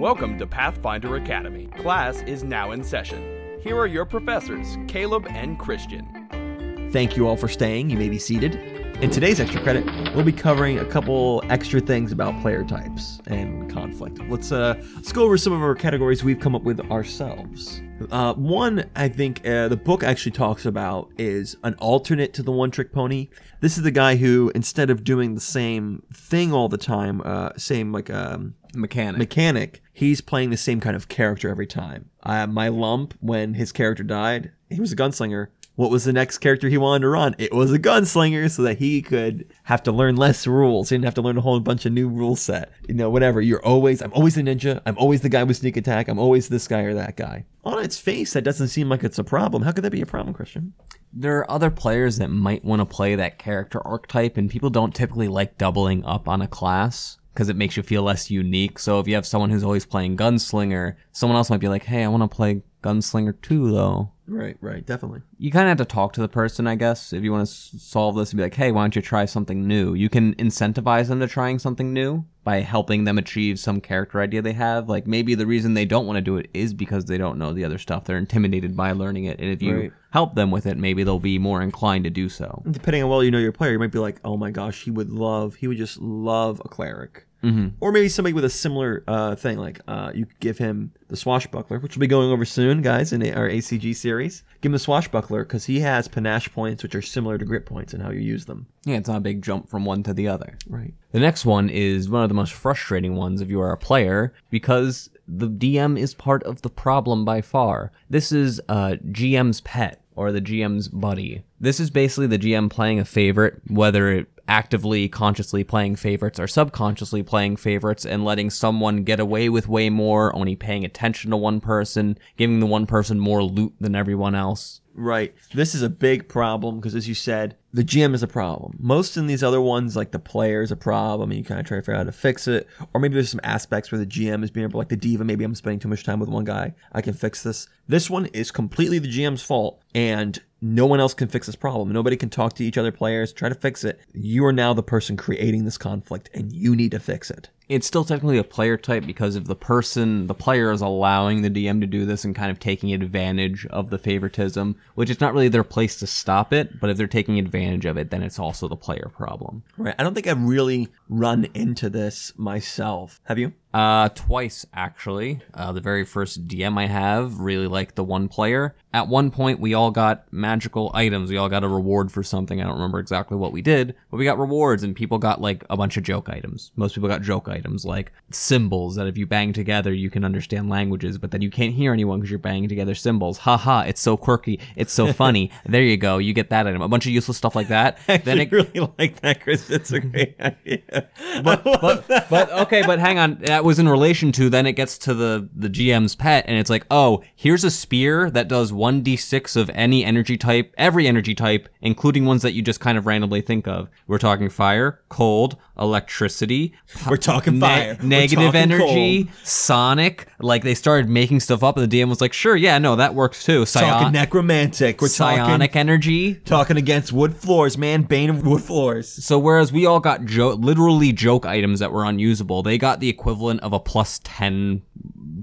Welcome to Pathfinder Academy. Class is now in session. Here are your professors, Caleb and Christian. Thank you all for staying. You may be seated. In today's extra credit, we'll be covering a couple extra things about player types and conflict. Let's uh, let's go over some of our categories we've come up with ourselves. Uh, one, I think uh, the book actually talks about is an alternate to the one trick pony. This is the guy who, instead of doing the same thing all the time, uh, same like um, Mechanic. mechanic, he's playing the same kind of character every time. Uh, my lump, when his character died, he was a gunslinger. What was the next character he wanted to run? It was a gunslinger, so that he could have to learn less rules. He didn't have to learn a whole bunch of new rule set. You know, whatever. You're always, I'm always a ninja. I'm always the guy with sneak attack. I'm always this guy or that guy. On its face, that doesn't seem like it's a problem. How could that be a problem, Christian? there are other players that might want to play that character archetype, and people don't typically like doubling up on a class because it makes you feel less unique. So if you have someone who's always playing gunslinger, someone else might be like, "Hey, I want to play gunslinger too, though." Right, right, definitely. You kind of have to talk to the person, I guess, if you want to s- solve this and be like, "Hey, why don't you try something new?" You can incentivize them to trying something new by helping them achieve some character idea they have. Like maybe the reason they don't want to do it is because they don't know the other stuff. They're intimidated by learning it, and if you Right. help them with it, maybe they'll be more inclined to do so. Depending on well you know your player, you might be like, oh my gosh, he would love, he would just love a cleric. Mm-hmm. Or maybe somebody with a similar uh, thing, like uh, you could give him the swashbuckler, which we'll be going over soon, guys, in our ACG series. Give him the swashbuckler because he has panache points, which are similar to grit points and how you use them. Yeah, it's not a big jump from one to the other. Right. The next one is one of the most frustrating ones if you are a player because the DM is part of the problem by far. This is uh, GM's pet or the GM's buddy. This is basically the GM playing a favorite, whether it actively, consciously playing favorites or subconsciously playing favorites and letting someone get away with way more, only paying attention to one person, giving the one person more loot than everyone else. Right. This is a big problem because, as you said, the GM is a problem. Most in these other ones, like the player is a problem, and you kind of try to figure out how to fix it. Or maybe there's some aspects where the GM is being able, like the diva, maybe I'm spending too much time with one guy. I can fix this. This one is completely the GM's fault, and no one else can fix this problem. Nobody can talk to each other players, try to fix it. You are now the person creating this conflict, and you need to fix it. It's still technically a player type because if the person, the player is allowing the DM to do this and kind of taking advantage of the favoritism, which it's not really their place to stop it, but if they're taking advantage of it, then it's also the player problem. Right. I don't think I've really run into this myself. Have you? Uh, twice actually. Uh, the very first DM I have really liked the one player. At one point, we all got magical items. We all got a reward for something. I don't remember exactly what we did, but we got rewards, and people got like a bunch of joke items. Most people got joke items like cymbals that if you bang together, you can understand languages, but then you can't hear anyone because you're banging together cymbals. Ha ha! It's so quirky. It's so funny. there you go. You get that item. A bunch of useless stuff like that. then it really like that, Chris. It's a great idea. but, but but okay, but hang on. That was in relation to then it gets to the the GM's pet, and it's like, oh, here's a spear that does one d six of any energy type, every energy type, including ones that you just kind of randomly think of. We're talking fire, cold, electricity, We're talking ne- fire. We're negative energy, cold. sonic. Like they started making stuff up, and the DM was like, sure, yeah, no, that works too. Talking necromantic. We're psionic talking energy. talking against wood floors, man. Bane of wood floors. So whereas we all got jo- literally joke items that were unusable, they got the equivalent of a plus 10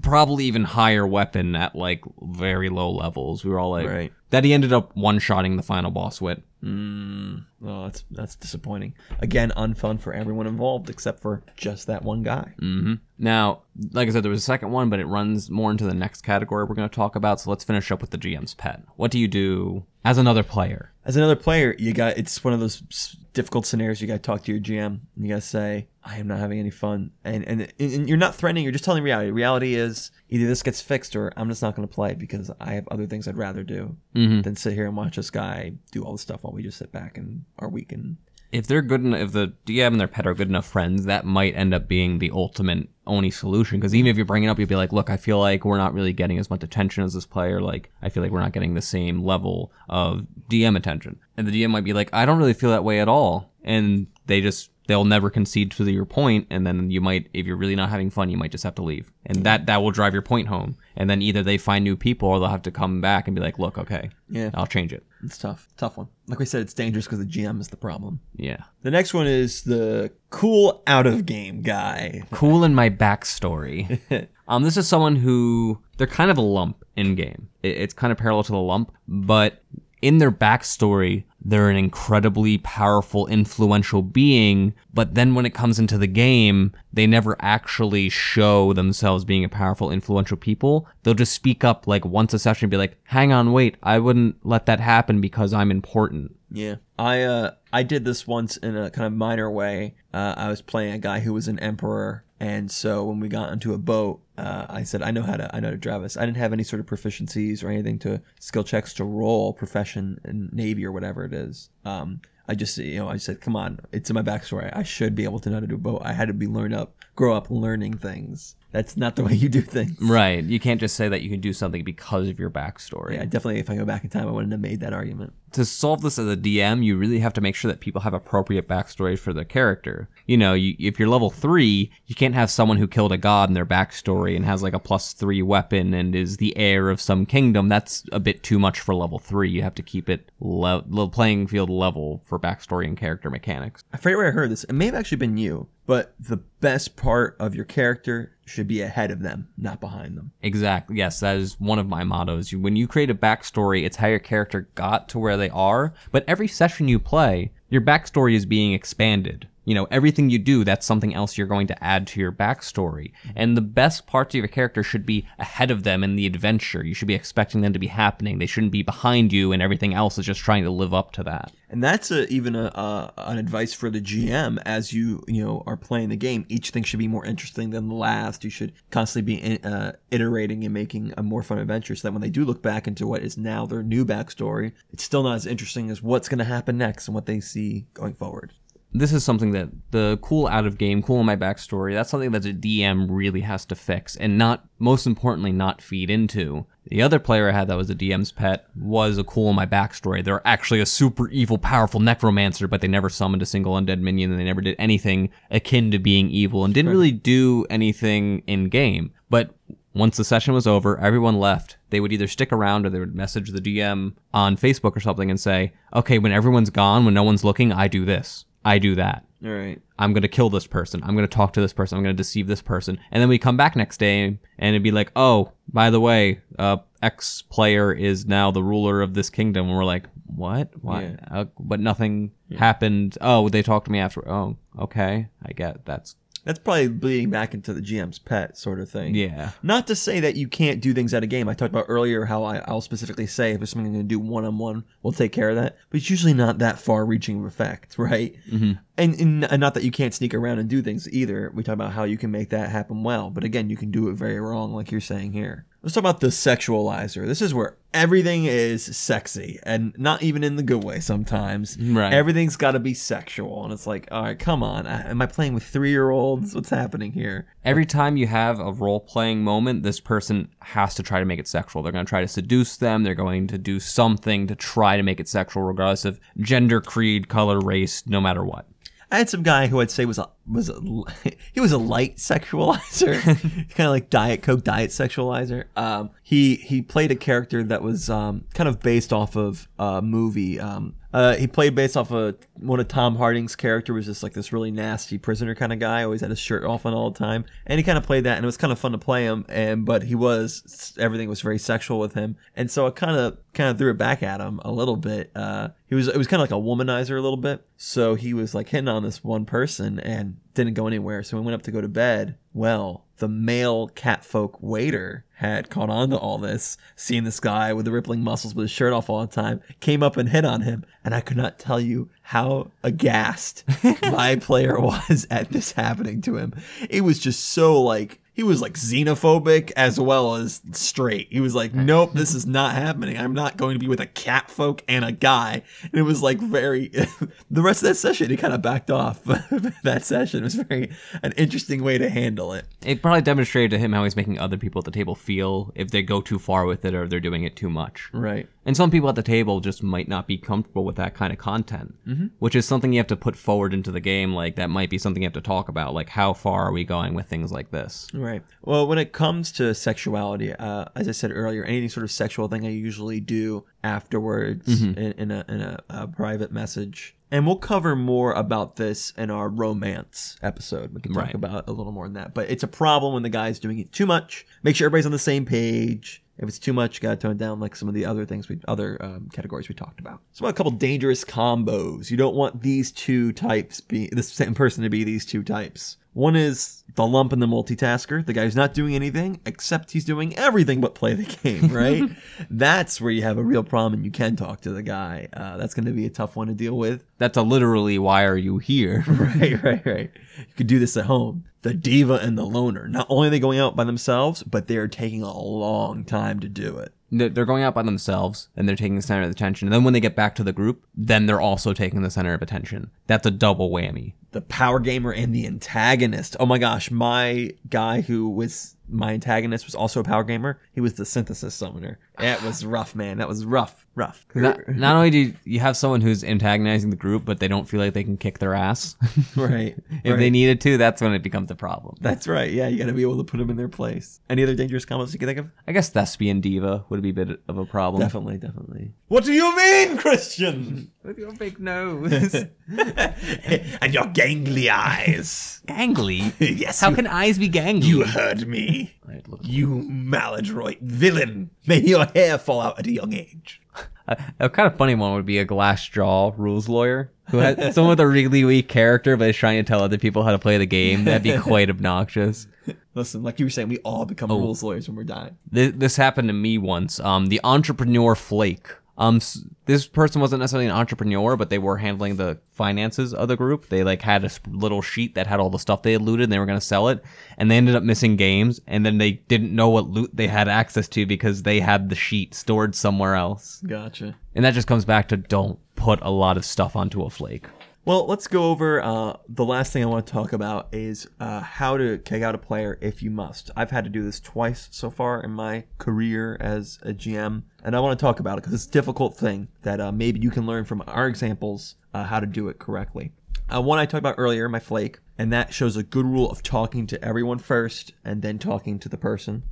probably even higher weapon at like very low levels. We were all like Right. That he ended up one-shotting the final boss with. Oh, that's that's disappointing. Again, unfun for everyone involved except for just that one guy. hmm Now, like I said, there was a second one, but it runs more into the next category we're going to talk about. So let's finish up with the GM's pet. What do you do as another player? As another player, you got it's one of those difficult scenarios. You got to talk to your GM. And you got to say, "I am not having any fun," and, and and you're not threatening. You're just telling reality. Reality is either this gets fixed or I'm just not going to play because I have other things I'd rather do Mhm. than sit here and watch this guy do all the stuff while we just sit back and are weak and if they're good enough, if the DM and their pet are good enough friends, that might end up being the ultimate only solution. Because even if you bring it up, you'll be like, look, I feel like we're not really getting as much attention as this player. Like, I feel like we're not getting the same level of DM attention. And the DM might be like, I don't really feel that way at all. And they just, they'll never concede to your point, and then you might, if you're really not having fun, you might just have to leave, and that that will drive your point home. And then either they find new people, or they'll have to come back and be like, look, okay, Yeah. I'll change it. It's tough. Tough one. Like we said, it's dangerous because the GM is the problem. Yeah, The next one is the cool out of game guy. cool in my backstory. Um, this is someone who they're kind of a lump in game. It, it's kind of parallel to the lump, but in their backstory, they're an incredibly powerful, influential being. But then when it comes into the game, they never actually show themselves being a powerful, influential people. They'll just speak up like once a session and be like, hang on, wait, I wouldn't let that happen because I'm important. Yeah, I uh I did this once in a kind of minor way. Uh, I was playing a guy who was an emperor, and so when we got onto a boat, uh, I said I know how to I know how to drive this. I didn't have any sort of proficiencies or anything to skill checks to roll profession in navy or whatever it is. Um, I just you know I said come on, it's in my backstory. I should be able to know how to do a boat. I had to be learn up, grow up learning things. That's not the way you do things. Right. You can't just say that you can do something because of your backstory. Yeah, definitely. If I go back in time, I wouldn't have made that argument. to solve this as a DM, you really have to make sure that people have appropriate backstories for their character. You know, you, if you're level three, you can't have someone who killed a god in their backstory and has like a plus three weapon and is the heir of some kingdom. That's a bit too much for level three. You have to keep it le- playing field level for backstory and character mechanics. I forget where I heard this. It may have actually been you, but the best part of your character should be ahead of them, not behind them. Exactly. Yes, that is one of my mottos. When you create a backstory, it's how your character got to where they are. But every session you play, your backstory is being expanded. You know, everything you do, that's something else you're going to add to your backstory. And the best parts of your character should be ahead of them in the adventure. You should be expecting them to be happening. They shouldn't be behind you, and everything else is just trying to live up to that. And that's a, even a, uh, an advice for the GM as you you know are playing the game. Each thing should be more interesting than the last. You should constantly be in, uh, iterating and making a more fun adventure, so that when they do look back into what is now their new backstory, it's still not as interesting as what's going to happen next and what they see going forward. This is something that the cool out of game, cool in my backstory, that's something that the DM really has to fix and not, most importantly, not feed into. The other player I had that was a DM's pet was a cool in my backstory. They're actually a super evil, powerful necromancer, but they never summoned a single undead minion and they never did anything akin to being evil and didn't really do anything in game. But once the session was over, everyone left. They would either stick around or they would message the DM on Facebook or something and say, okay, when everyone's gone, when no one's looking, I do this. I do that. All right. I'm going to kill this person. I'm going to talk to this person. I'm going to deceive this person. And then we come back next day and it'd be like, oh, by the way, uh, X player is now the ruler of this kingdom. And we're like, what? What? Yeah. Uh, but nothing happened. Oh, they talked to me after. Oh, okay. I get that's. That's probably bleeding back into the GM's pet sort of thing. Yeah. Not to say that you can't do things at a game. I talked about earlier how I, I'll specifically say if there's something I'm going to do one on one, we'll take care of that. But it's usually not that far reaching of effect, right? Mm-hmm. And, and, and not that you can't sneak around and do things either. We talk about how you can make that happen well. But again, you can do it very wrong, like you're saying here. Let's talk about the sexualizer. This is where everything is sexy and not even in the good way sometimes. Right. Everything's got to be sexual. And it's like, all right, come on. I- Am I playing with three year olds? What's happening here? Every time you have a role playing moment, this person has to try to make it sexual. They're going to try to seduce them. They're going to do something to try to make it sexual, regardless of gender, creed, color, race, no matter what. I had some guy who I'd say was a was a he was a light sexualizer, kind of like Diet Coke diet sexualizer. Um, he he played a character that was um, kind of based off of a movie. Um, uh, he played based off of one of Tom Hardy's character was just like this really nasty prisoner kind of guy. Always had his shirt off on all the time, and he kind of played that, and it was kind of fun to play him. And but he was everything was very sexual with him, and so I kind of kind of threw it back at him a little bit. Uh, he was it was kind of like a womanizer a little bit. So he was like hitting on this one person and didn't go anywhere. So we went up to go to bed. Well, the male catfolk waiter had caught on to all this, seeing this guy with the rippling muscles with his shirt off all the time, came up and hit on him. And I could not tell you how aghast my player was at this happening to him. It was just so like he was like xenophobic as well as straight. He was like, "Nope, this is not happening. I'm not going to be with a cat folk and a guy." And it was like very. the rest of that session, he kind of backed off. that session it was very an interesting way to handle it. It probably demonstrated to him how he's making other people at the table feel if they go too far with it or if they're doing it too much. Right. And some people at the table just might not be comfortable with that kind of content, mm-hmm. which is something you have to put forward into the game. Like that might be something you have to talk about. Like how far are we going with things like this? Right. Well, when it comes to sexuality, uh, as I said earlier, any sort of sexual thing I usually do afterwards in, in, a, in a, a private message. And we'll cover more about this in our romance episode. We can talk Right. about a little more than that. But it's a problem when the guy's doing it too much. Make sure everybody's on the same page. If it's too much, gotta tone it down, like some of the other things we, other um, categories we talked about. So, about a couple dangerous combos. You don't want these two types be the same person to be these two types. One is the lump and the multitasker, the guy who's not doing anything except he's doing everything but play the game, right? that's where you have a real problem and you can talk to the guy. Uh, that's going to be a tough one to deal with. That's a literally why are you here? right, right, right. You could do this at home. The diva and the loner. Not only are they going out by themselves, but they're taking a long time to do it. They're going out by themselves and they're taking the center of attention. And then when they get back to the group, then they're also taking the center of attention. That's a double whammy. the power gamer and the antagonist. Oh my gosh, my guy who was my antagonist was also a power gamer. He was the synthesist summoner. That was rough, man. That was rough, rough. Not, not only do you, you have someone who's antagonizing the group, but they don't feel like they can kick their ass. right. if right. they needed to, that's when it becomes a problem. That's right. Yeah, you got to be able to put them in their place. Any other dangerous combos you can think of? I guess thespian diva would be a bit of a problem. Definitely, definitely. What do you mean, Christian? With your big nose. and your gangly eyes. gangly? yes, How you, can eyes be gangly? you heard me. Alright, look. You maladroit villain. May your hair fall out at a young age. A, a kind of funny one would be a glass jaw rules lawyer who has someone with a really weak character but is trying to tell other people how to play the game. That'd be quite obnoxious. Listen, like you were saying, we all become Oh. rules lawyers when we're dying. This, this happened to me once. Um, the entrepreneur flake. Um, this person wasn't necessarily an entrepreneur, but they were handling the finances of the group. They like had a little sheet that had all the stuff they had looted, and they were gonna sell it, and they ended up missing games, and then they didn't know what loot they had access to because they had the sheet stored somewhere else. Gotcha. And that just comes back to don't put a lot of stuff onto a flake. Well, let's go over uh, the last thing I want to talk about is uh, how to kick out a player if you must. I've had to do this twice so far in my career as a GM, and I want to talk about it because it's a difficult thing that uh, maybe you can learn from our examples uh, how to do it correctly. Uh, one I talked about earlier, my flake, and that shows a good rule of talking to everyone first and then talking to the person.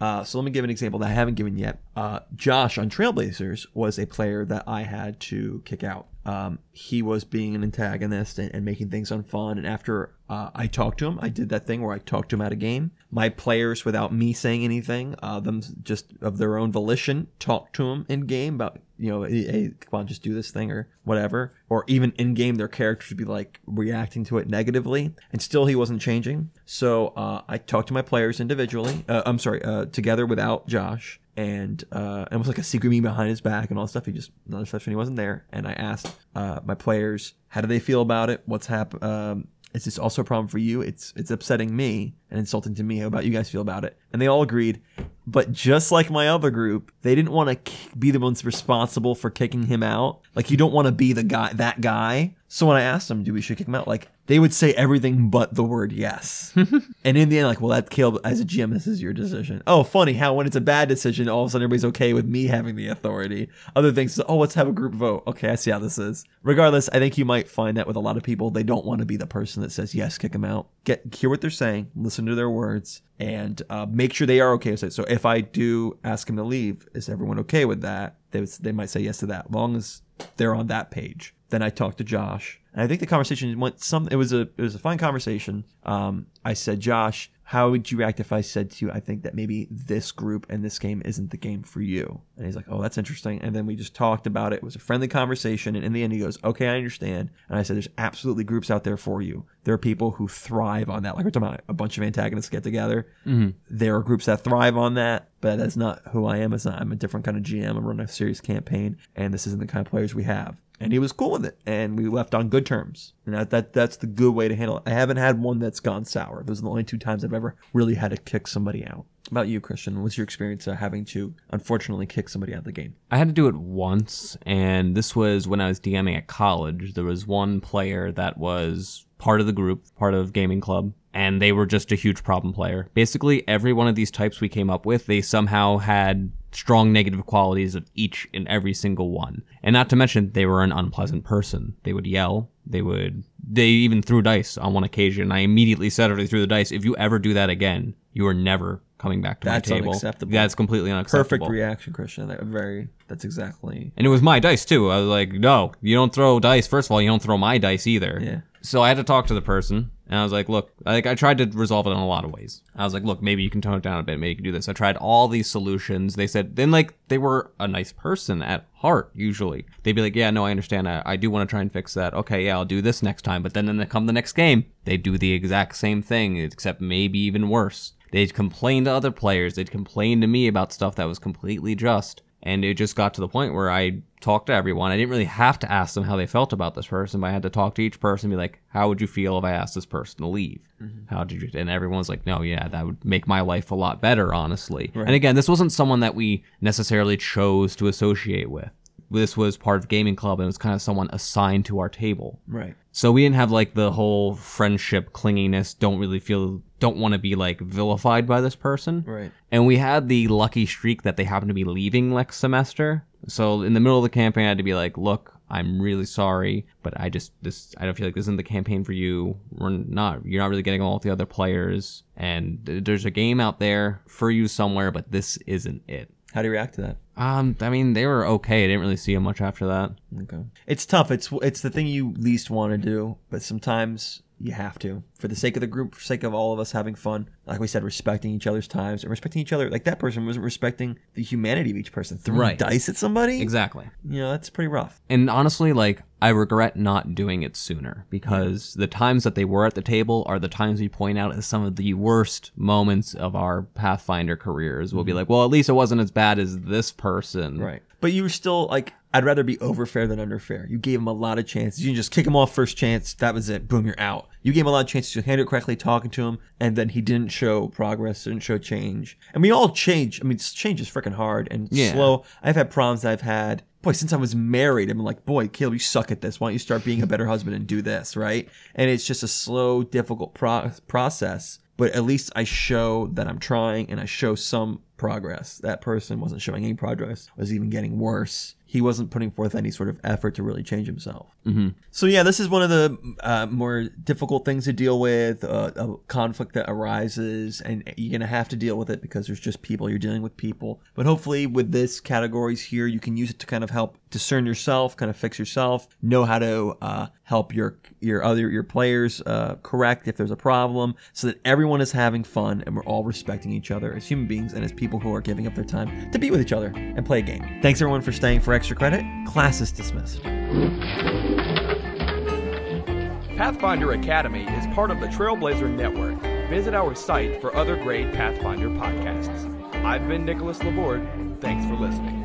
Uh, so let me give an example that I haven't given yet. Uh, Josh on Trailblazers was a player that I had to kick out. Um, he was being an antagonist and, and making things unfun. And after uh, I talked to him, I did that thing where I talked to him at a game. My players, without me saying anything, uh, them just of their own volition, talked to him in game about you know, hey, come on, just do this thing or whatever. Or even in game, their characters would be like reacting to it negatively, and still he wasn't changing. So uh, I talked to my players individually. Uh, I'm sorry, uh, together without Josh, and uh, it was like a secret meeting behind his back and all stuff. He just another session he wasn't there, and I asked uh, my players how do they feel about it? What's happened? Um, is this also a problem for you? It's it's upsetting me and insulting to me. How about you guys feel about it? And they all agreed. But just like my other group, they didn't want to be the ones responsible for kicking him out. Like you don't want to be the guy, that guy. So when I asked them, do we should kick him out? Like they would say everything but the word yes. and in the end, like, well, that Caleb, as a GM, this is your decision. Oh, funny how when it's a bad decision, all of a sudden everybody's okay with me having the authority. Other things, oh, let's have a group vote. Okay, I see how this is. Regardless, I think you might find that with a lot of people, they don't want to be the person that says yes, kick him out. Get hear what they're saying, listen to their words, and uh, make sure they are okay with it. So if I do ask him to leave, is everyone okay with that? They they might say yes to that, long as they're on that page. Then I talked to Josh, and I think the conversation went some. It was a it was a fine conversation. Um, I said, Josh, how would you react if I said to you, I think that maybe this group and this game isn't the game for you? And he's like, Oh, that's interesting. And then we just talked about it. It was a friendly conversation, and in the end, he goes, Okay, I understand. And I said, There's absolutely groups out there for you. There are people who thrive on that. Like we're talking about a bunch of antagonists get together. Mm-hmm. There are groups that thrive on that, but that's not who I am. It's not. I'm a different kind of GM. I'm running a serious campaign, and this isn't the kind of players we have. And he was cool with it, and we left on good terms. And that, that that's the good way to handle it. I haven't had one that's gone sour. Those are the only two times I've ever really had to kick somebody out. About you, Christian? What's your experience of having to unfortunately kick somebody out of the game? I had to do it once, and this was when I was DMing at college. There was one player that was part of the group, part of gaming club, and they were just a huge problem player. Basically, every one of these types we came up with, they somehow had strong negative qualities of each and every single one. And not to mention, they were an unpleasant person. They would yell. They would. They even threw dice on one occasion. I immediately said after they threw the dice, if you ever do that again, you are never coming back to That's my table. unacceptable. That's completely unacceptable. Perfect reaction, Christian. That very. That's exactly. And it was my dice too. I was like, no, you don't throw dice. First of all, you don't throw my dice either. Yeah. So I had to talk to the person, and I was like, look, like I tried to resolve it in a lot of ways. I was like, look, maybe you can tone it down a bit. Maybe you can do this. I tried all these solutions. They said, then like they were a nice person at heart. Usually, they'd be like, yeah, no, I understand. I, I do want to try and fix that. Okay, yeah, I'll do this next time. But then, then they come the next game, they do the exact same thing, except maybe even worse. They'd complain to other players. They'd complain to me about stuff that was completely just. And it just got to the point where I talked to everyone. I didn't really have to ask them how they felt about this person, but I had to talk to each person and be like, how would you feel if I asked this person to leave? Mm-hmm. How did you? And everyone's like, no, yeah, that would make my life a lot better, honestly. And again, this wasn't someone that we necessarily chose to associate with. This was part of the gaming club and it was kind of someone assigned to our table. Right. So we didn't have like the whole friendship clinginess, don't really feel, don't want to be like vilified by this person. Right. And we had the lucky streak that they happened to be leaving next semester. So in the middle of the campaign, I had to be like, look, I'm really sorry, but I just, this, I don't feel like this isn't the campaign for you. We're not, you're not really getting along with the other players. And there's a game out there for you somewhere, but this isn't it. How do you react to that? Um, I mean, they were okay. I didn't really see them much after that. Okay. It's tough. It's it's the thing you least want to do, but sometimes you have to for the sake of the group, for the sake of all of us having fun. Like we said, respecting each other's times and respecting each other. Like that person wasn't respecting the humanity of each person. Throwing Right. dice at somebody. Exactly. You know that's pretty rough. And honestly, like, I regret not doing it sooner because the times that they were at the table are the times we point out as some of the worst moments of our Pathfinder careers. We'll be mm-hmm. like, well, at least it wasn't as bad as this person. Right. But you were still like, I'd rather be over fair than under fair. You gave him a lot of chances. You didn't just kick him off first chance. That was it. Boom, you're out. You gave him a lot of chances to handle it correctly, talking to him, and then he didn't show progress, didn't show change. And we all change. I mean, change is freaking hard and Yeah. slow. I've had problems that I've had. Boy, since I was married, I'm like, boy, Caleb, you suck at this. Why don't you start being a better husband and do this, right? And it's just a slow, difficult pro- process. But at least I show that I'm trying and I show some progress. That person wasn't showing any progress, was even getting worse. He wasn't putting forth any sort of effort to really change himself. Mm-hmm. So, yeah, this is one of the uh, more difficult things to deal with uh, a conflict that arises, and you're going to have to deal with it because there's just people, you're dealing with people. But hopefully, with this categories here, you can use it to kind of help discern yourself, kind of fix yourself, know how to uh, help your your other your players uh, correct if there's a problem, so that everyone is having fun and we're all respecting each other as human beings and as people who are giving up their time to be with each other and play a game. Thanks everyone for staying for extra credit. Class is dismissed. Pathfinder Academy is part of the Trailblazer Network. Visit our site for other great Pathfinder podcasts. I've been Nicholas Laborde. Thanks for listening.